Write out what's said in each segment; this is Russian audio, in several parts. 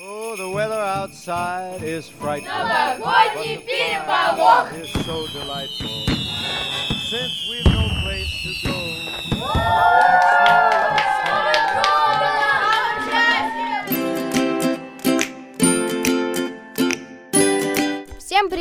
Oh, the weather outside is frightful. But it is so delightful. Since we've no place to go,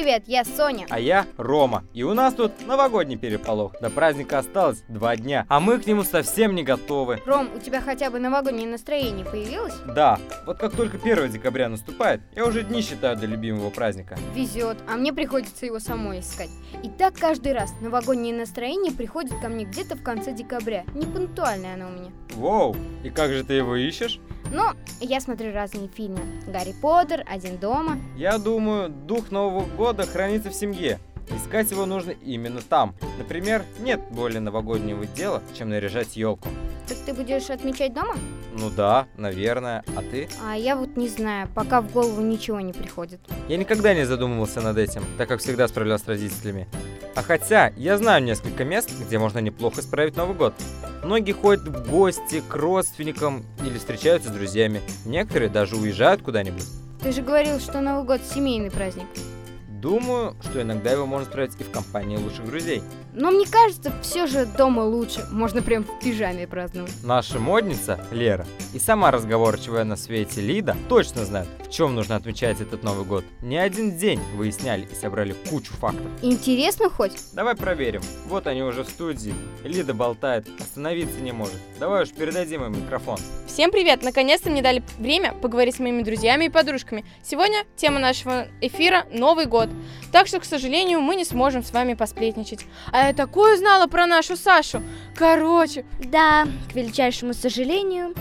привет, я Соня. А я Рома. И у нас тут новогодний переполох. До праздника осталось два дня, а мы к нему совсем не готовы. Ром, у тебя хотя бы новогоднее настроение появилось? Да, вот как только 1 декабря наступает, я уже дни считаю до любимого праздника. Везет, а мне приходится его самой искать. И так каждый раз новогоднее настроение приходит ко мне где-то в конце декабря. Не пунктуальное оно у меня. Воу, и как же ты его ищешь? Но я смотрю разные фильмы. Гарри Поттер, Один дома. Я думаю, дух Нового года хранится в семье. Искать его нужно именно там. Например, нет более новогоднего дела, чем наряжать елку. Так ты будешь отмечать дома? Ну да, наверное. А ты? А я вот не знаю, пока в голову ничего не приходит. Я никогда не задумывался над этим, так как всегда справлялся с родителями. А хотя, я знаю несколько мест, где можно неплохо справить Новый год. Многие ходят в гости к родственникам или встречаются с друзьями. Некоторые даже уезжают куда-нибудь. Ты же говорил, что Новый год семейный праздник. Думаю, что иногда его можно справить и в компании лучших друзей. Но мне кажется, все же дома лучше. Можно прям в пижаме праздновать. Наша модница, Лера, и сама разговорчивая на свете Лида, точно знает, в чем нужно отмечать этот Новый год. Не один день выясняли и собрали кучу фактов. Интересно хоть? Давай проверим. Вот они уже в студии. Лида болтает, остановиться не может. Давай уж передадим им микрофон. Всем привет! Наконец-то мне дали время поговорить с моими друзьями и подружками. Сегодня тема нашего эфира – Новый год. Так что, к сожалению, мы не сможем с вами посплетничать. А я такое знала про нашу Сашу. Короче, Да, к величайшему сожалению.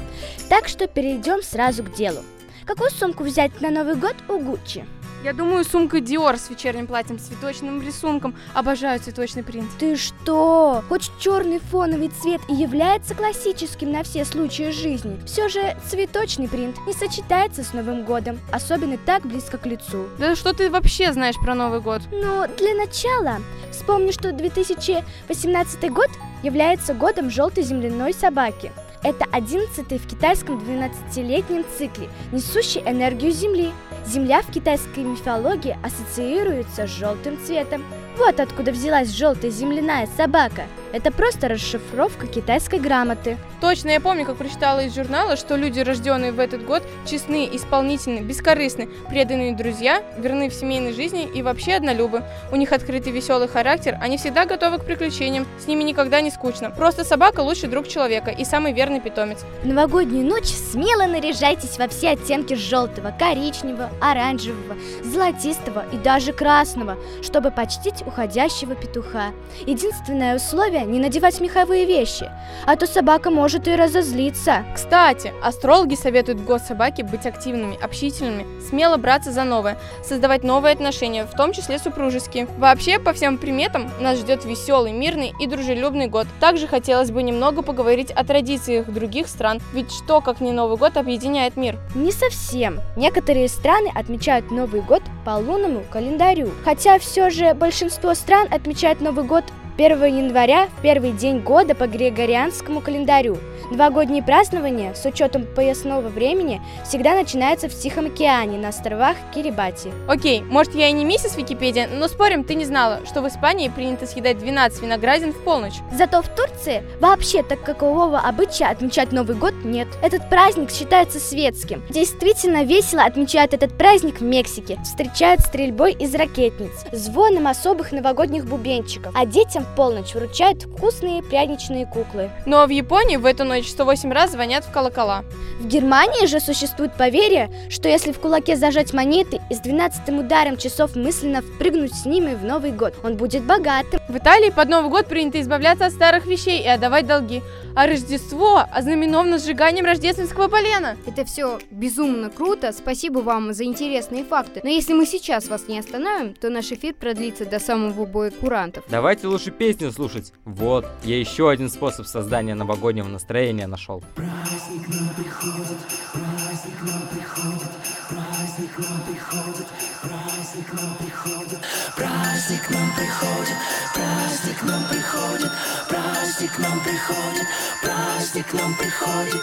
Так что перейдем сразу к делу. Какую сумку взять на Новый год у Гуччи? Я думаю, сумка Dior с вечерним платьем с цветочным рисунком. Обожаю цветочный принт. Ты что? Хоть черный фоновый цвет и является классическим на все случаи жизни, все же цветочный принт не сочетается с Новым годом, особенно так близко к лицу. Да что ты вообще знаешь про Новый год? Но для начала вспомни, что 2018 год является годом желтой земляной собаки. Это 11 в китайском 12-летнем цикле, несущий энергию Земли. Земля в китайской мифологии ассоциируется с желтым цветом. Вот откуда взялась желтая земляная собака. Это просто расшифровка китайской грамоты. Точно, я помню, как прочитала из журнала, что люди, рожденные в этот год, честны, исполнительны, бескорыстны, преданные друзья, верны в семейной жизни и вообще однолюбы. У них открытый веселый характер, они всегда готовы к приключениям, с ними никогда не скучно. Просто собака лучший друг человека и самый верный питомец. В новогоднюю ночь смело наряжайтесь во все оттенки желтого, коричневого, оранжевого, золотистого и даже красного, чтобы почтить уходящего петуха. Единственное условие не надевать меховые вещи, а то собака может и разозлиться. Кстати, астрологи советуют в год собаки быть активными, общительными, смело браться за новое, создавать новые отношения, в том числе супружеские. Вообще, по всем приметам, нас ждет веселый, мирный и дружелюбный год. Также хотелось бы немного поговорить о традициях других стран, ведь что, как не Новый год, объединяет мир? Не совсем. Некоторые страны отмечают Новый год по лунному календарю, хотя все же большинство стран отмечают Новый год 1 января в первый день года по григорианскому календарю. Новогодние празднования с учетом поясного времени всегда начинаются в Тихом океане на островах Кирибати. Окей, может я и не миссис Википедия, но спорим, ты не знала, что в Испании принято съедать 12 виноградин в полночь. Зато в Турции вообще так какового обычая отмечать Новый год нет. Этот праздник считается светским. Действительно весело отмечают этот праздник в Мексике. Встречают стрельбой из ракетниц, звоном особых новогодних бубенчиков, а детям в полночь вручают вкусные пряничные куклы. Ну а в Японии в эту ночь 108 раз звонят в колокола. В Германии же существует поверье, что если в кулаке зажать монеты и с 12 ударом часов мысленно впрыгнуть с ними в Новый год, он будет богатым. В Италии под Новый год принято избавляться от старых вещей и отдавать долги. А Рождество ознаменовано сжиганием рождественского полена. Это все безумно круто, спасибо вам за интересные факты. Но если мы сейчас вас не остановим, то наш эфир продлится до самого боя курантов. Давайте лучше песню слушать. Вот, я еще один способ создания новогоднего настроения нашел. Праздник нам приходит, праздник нам приходит, праздник нам приходит, праздник нам приходит, праздник нам приходит, праздник нам приходит, праздник нам приходит, праздник нам приходит.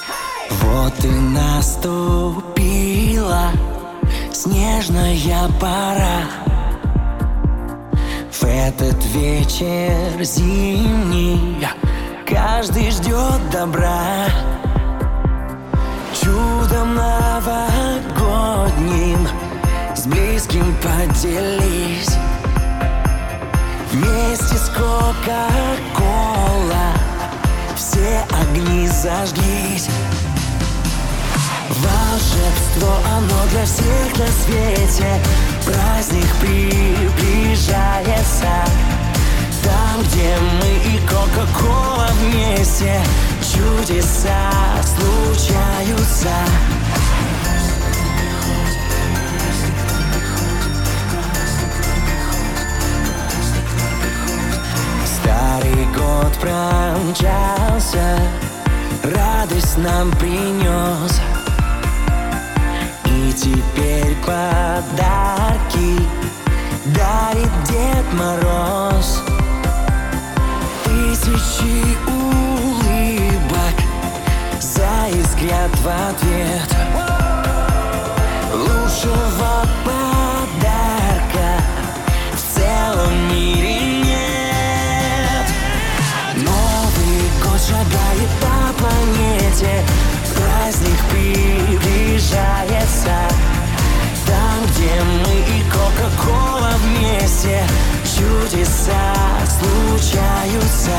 Вот и наступила важная пора В этот вечер зимний Каждый ждет добра. Чудом новогодним С близким поделись. Вместе с Кока-Кола Все огни зажглись. Волшебство, оно для всех на свете. Праздник приближается. Там, где мы и Кока-Кола вместе Чудеса случаются. Старый год промчался Радость нам принес. И теперь подарки Дарит Дед Мороз Тысячи улыбок Заискрят в ответ. Лучшего подарка В целом мире нет. Новый год шагает по планете Праздник приближается. Там, где мы и Кока-Кола вместе Чудеса случаются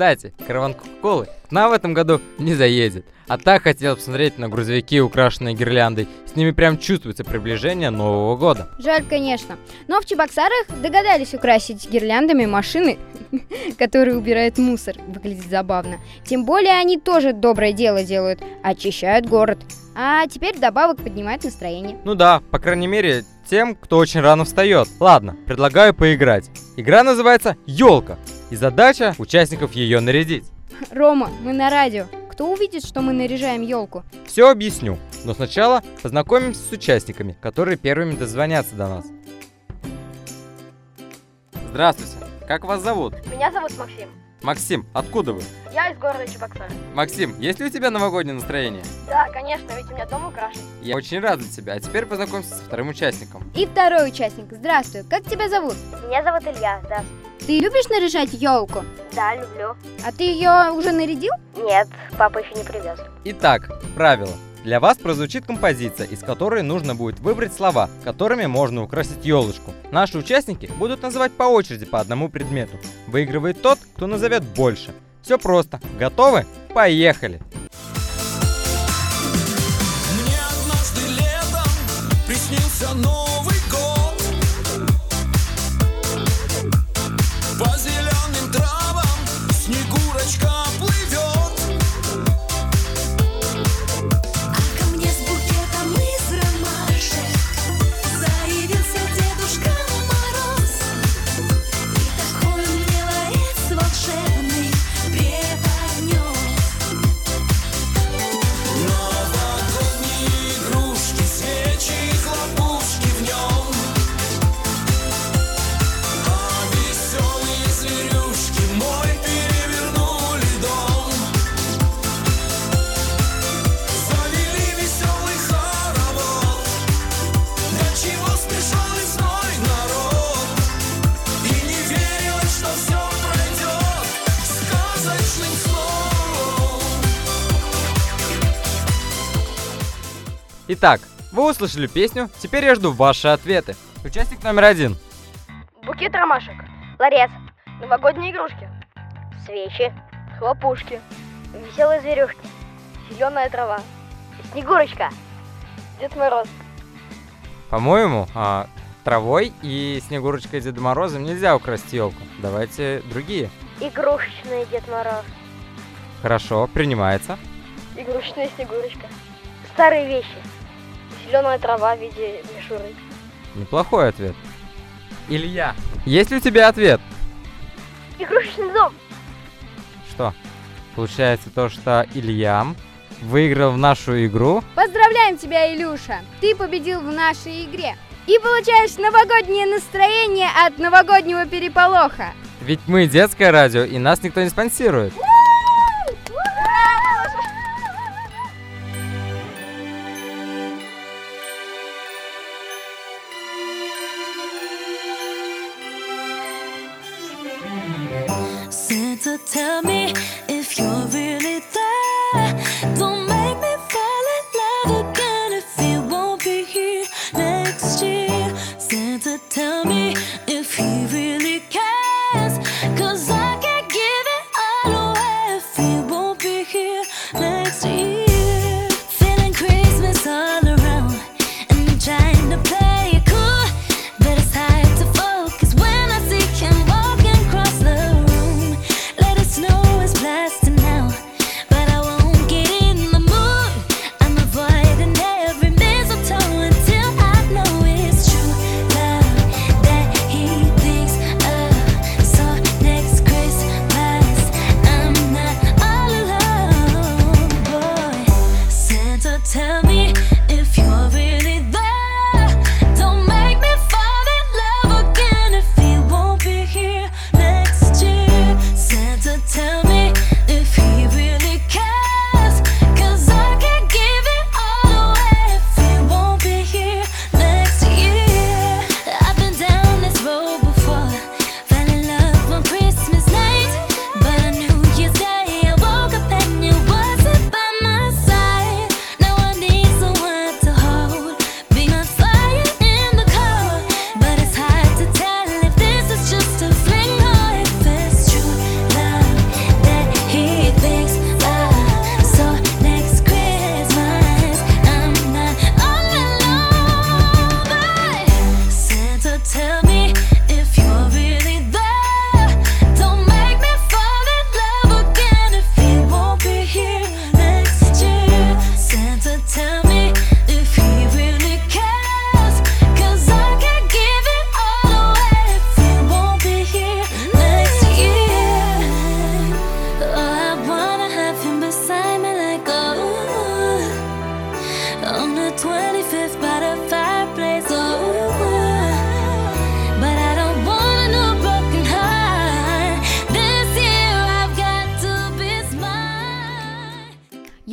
Кстати, караван Кока-Колы к нам в этом году не заедет. А так хотел посмотреть на грузовики, украшенные гирляндой. С ними прям чувствуется приближение Нового года. Жаль, конечно. Но в Чебоксарах догадались украсить гирляндами машины, которые убирают мусор. Выглядит забавно. Тем более они тоже доброе дело делают. Очищают город. А теперь добавок поднимает настроение. Ну да, по крайней мере, тем, кто очень рано встает. Ладно, предлагаю поиграть. Игра называется «Елка». И задача участников ее нарядить. Рома, мы на радио. Кто увидит, что мы наряжаем елку? Все объясню, но сначала познакомимся с участниками, которые первыми дозвонятся до нас. Здравствуйте, как вас зовут? Меня зовут Максим. Максим, откуда вы? Я из города Чебоксары. Максим, есть ли у тебя новогоднее настроение? Да, конечно, ведь у меня дом украшен. Я очень рад за тебя, а теперь познакомься со вторым участником. И второй участник. Здравствуй. Как тебя зовут? Меня зовут Илья, да. Ты любишь наряжать елку? Да, люблю. А ты ее уже нарядил? Нет, папа еще не привез. Итак, правило. Для вас прозвучит композиция, из которой нужно будет выбрать слова, которыми можно украсить елочку. Наши участники будут называть по очереди по одному предмету. Выигрывает тот, кто назовет больше. Все просто. Готовы? Поехали! Итак, вы услышали песню, теперь я жду ваши ответы. Участник номер один. Букет ромашек. Ларец. Новогодние игрушки. Свечи. Хлопушки. Веселые зверюшки. Зеленая трава. Снегурочка. Дед Мороз. По-моему, а, травой и Снегурочкой и Дедом Морозом нельзя украсть елку. Давайте другие. Игрушечный Дед Мороз. Хорошо, принимается. Игрушечная Снегурочка. Старые вещи. Зеленая трава в виде мишуры. Неплохой ответ. Илья, есть ли у тебя ответ? Игрушечный дом. Что? Получается то, что Илья выиграл в нашу игру. Поздравляем тебя, Илюша! Ты победил в нашей игре. И получаешь новогоднее настроение от новогоднего переполоха. Ведь мы детское радио, и нас никто не спонсирует. Santa,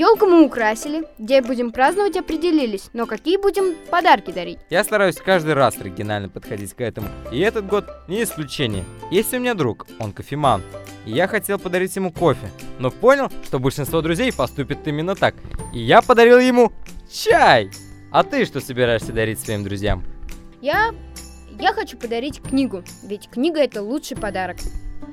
Елку мы украсили, где будем праздновать определились, но какие будем подарки дарить? Я стараюсь каждый раз оригинально подходить к этому. И этот год не исключение. Есть у меня друг, он кофеман. И я хотел подарить ему кофе. Но понял, что большинство друзей поступит именно так. И я подарил ему чай. А ты что собираешься дарить своим друзьям? Я... Я хочу подарить книгу, ведь книга это лучший подарок.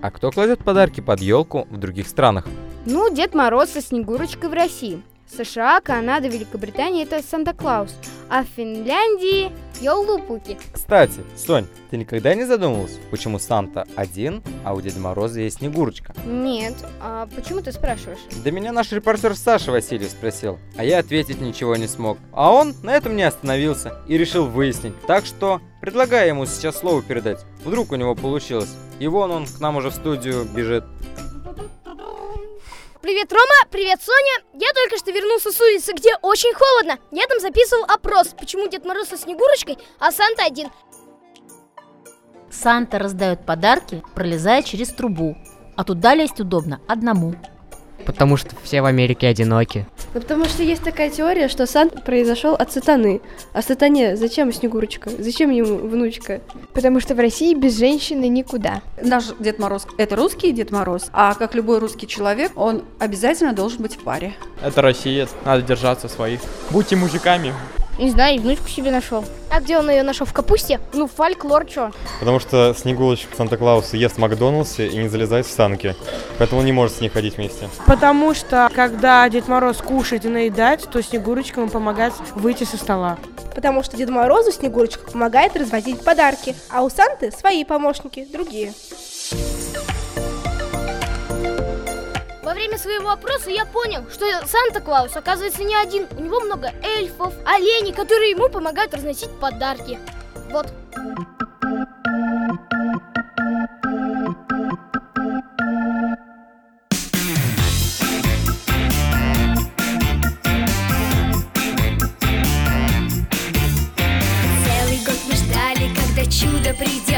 А кто кладет подарки под елку в других странах? Ну, Дед Мороз со Снегурочкой в России. США, Канада, Великобритания это Санта-Клаус. А в Финляндии Йолупуки. Кстати, Сонь, ты никогда не задумывалась, почему Санта один, а у Деда Мороза есть Снегурочка? Нет, а почему ты спрашиваешь? Да меня наш репортер Саша Васильев спросил, а я ответить ничего не смог. А он на этом не остановился и решил выяснить. Так что предлагаю ему сейчас слово передать. Вдруг у него получилось. И вон он к нам уже в студию бежит. Привет, Рома! Привет, Соня! Я только что вернулся с улицы, где очень холодно. Я там записывал опрос, почему Дед Мороз со Снегурочкой, а Санта один. Санта раздает подарки, пролезая через трубу. А туда лезть удобно одному. Потому что все в Америке одиноки. Ну, потому что есть такая теория, что Санта произошел от сатаны. А сатане зачем Снегурочка? Зачем ему внучка? Потому что в России без женщины никуда. Наш Дед Мороз – это русский Дед Мороз, а как любой русский человек, он обязательно должен быть в паре. Это Россия, надо держаться своих. Будьте мужиками. Не знаю, внучку себе нашел. А где он ее нашел? В капусте? Ну, фольклор, чё? Потому что Снегурочка Санта-Клауса ест в Макдональдсе и не залезает в санки. Поэтому он не может с ней ходить вместе. Потому что, когда Дед Мороз кушает и наедает, то Снегурочка ему помогает выйти со стола. Потому что Деду Морозу Снегурочка помогает развозить подарки, а у Санты свои помощники, другие. Во время своего опроса я понял, что Санта-Клаус оказывается не один. У него много эльфов, оленей, которые ему помогают разносить подарки. Вот. Чудо придет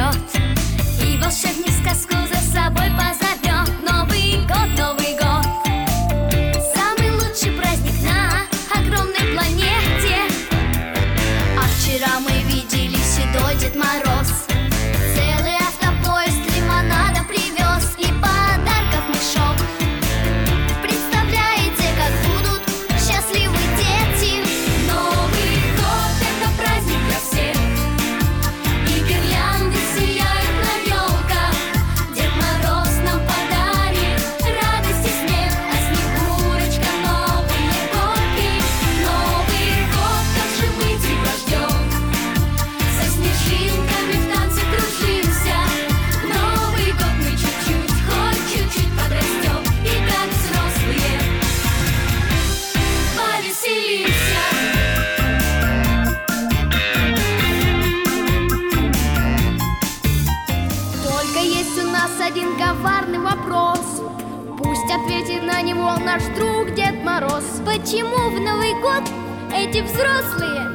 взрослые.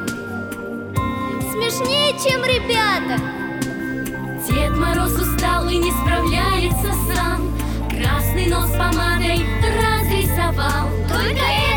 Смешнее, чем ребята? Дед Мороз устал и не справляется сам. Красный нос помадой разрисовал. Только это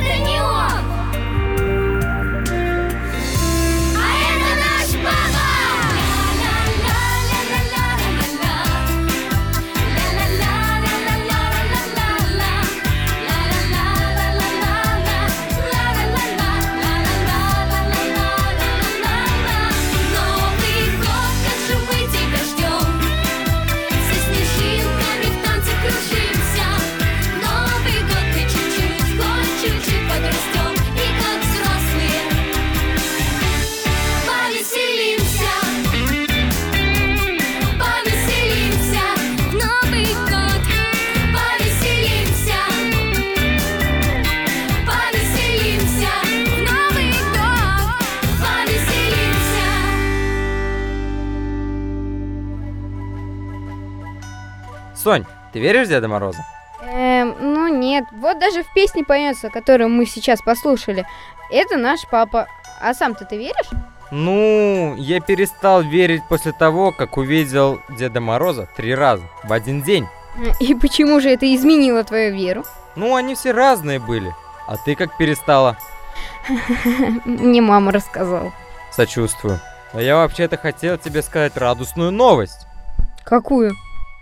ты веришь в Деда Мороза? Эм, ну нет, вот даже в песне поется, которую мы сейчас послушали. Это наш папа. А сам-то ты веришь? Ну, я перестал верить после того, как увидел Деда Мороза три раза в один день. И почему же это изменило твою веру? Ну, они все разные были. А ты как перестала? Мне мама рассказала. Сочувствую. Но я вообще-то хотел тебе сказать радостную новость. Какую?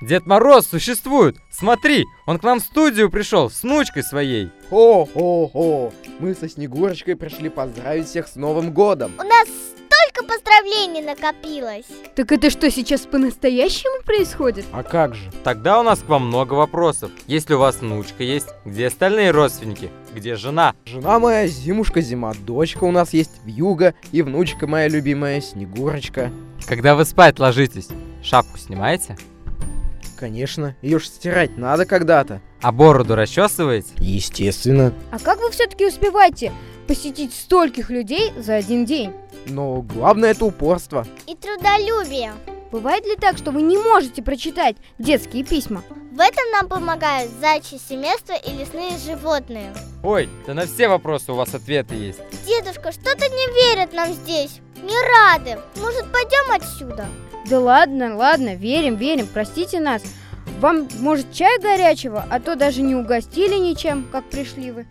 Дед Мороз существует. Смотри, он к нам в студию пришел с внучкой своей. Хо-хо-хо! Мы со Снегурочкой пришли поздравить всех с Новым годом. У нас столько поздравлений накопилось Так это что, сейчас по-настоящему происходит? А как же? Тогда у нас к вам много вопросов. Если у вас внучка есть, где остальные родственники? Где жена? Жена моя, Зимушка Зима, дочка у нас есть Вьюга и внучка моя любимая Снегурочка. Когда вы спать ложитесь, шапку снимаете? Конечно, ее ж стирать надо когда-то. А бороду расчесываете? Естественно. А как вы все-таки успеваете посетить стольких людей за один день? Но главное это упорство. И трудолюбие Бывает ли так, что вы не можете прочитать детские письма? В этом нам помогают зайчье семейство и лесные животные Ой, да на все вопросы у вас ответы есть. Дедушка, что-то не верят нам здесь Не рады Может, пойдем отсюда? Да ладно, ладно, верим, верим, простите нас. Вам, может, чай горячего, а то даже не угостили ничем, как пришли вы.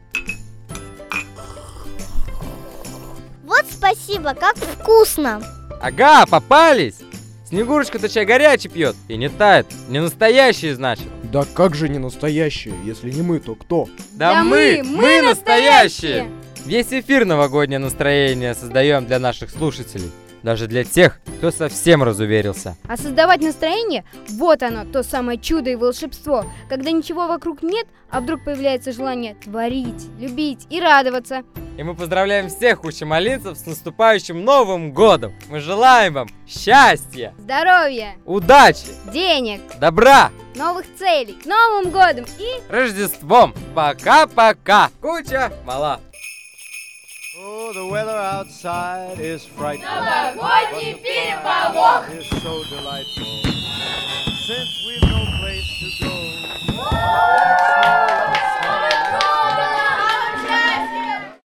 Вот спасибо, как вкусно Ага, попались! Снегурочка-то чай горячий пьет и не тает. Не настоящий, значит. Да как же не настоящие? Если не мы, то кто? Да, Да мы, мы, мы, настоящие! настоящие! Весь эфир новогоднее настроение создаем для наших слушателей. Даже для тех, кто совсем разуверился. А создавать настроение – вот оно, то самое чудо и волшебство, когда ничего вокруг нет, а вдруг появляется желание творить, любить и радоваться. И мы поздравляем всех учималинцев с наступающим Новым Годом! Мы желаем вам счастья, Здоровья, удачи, денег, добра, новых целей, Новым годом и... Рождеством! Пока-пока! Куча мала! Oh, the weather outside is frightful. But the It's so delightful. Since we've no place to go,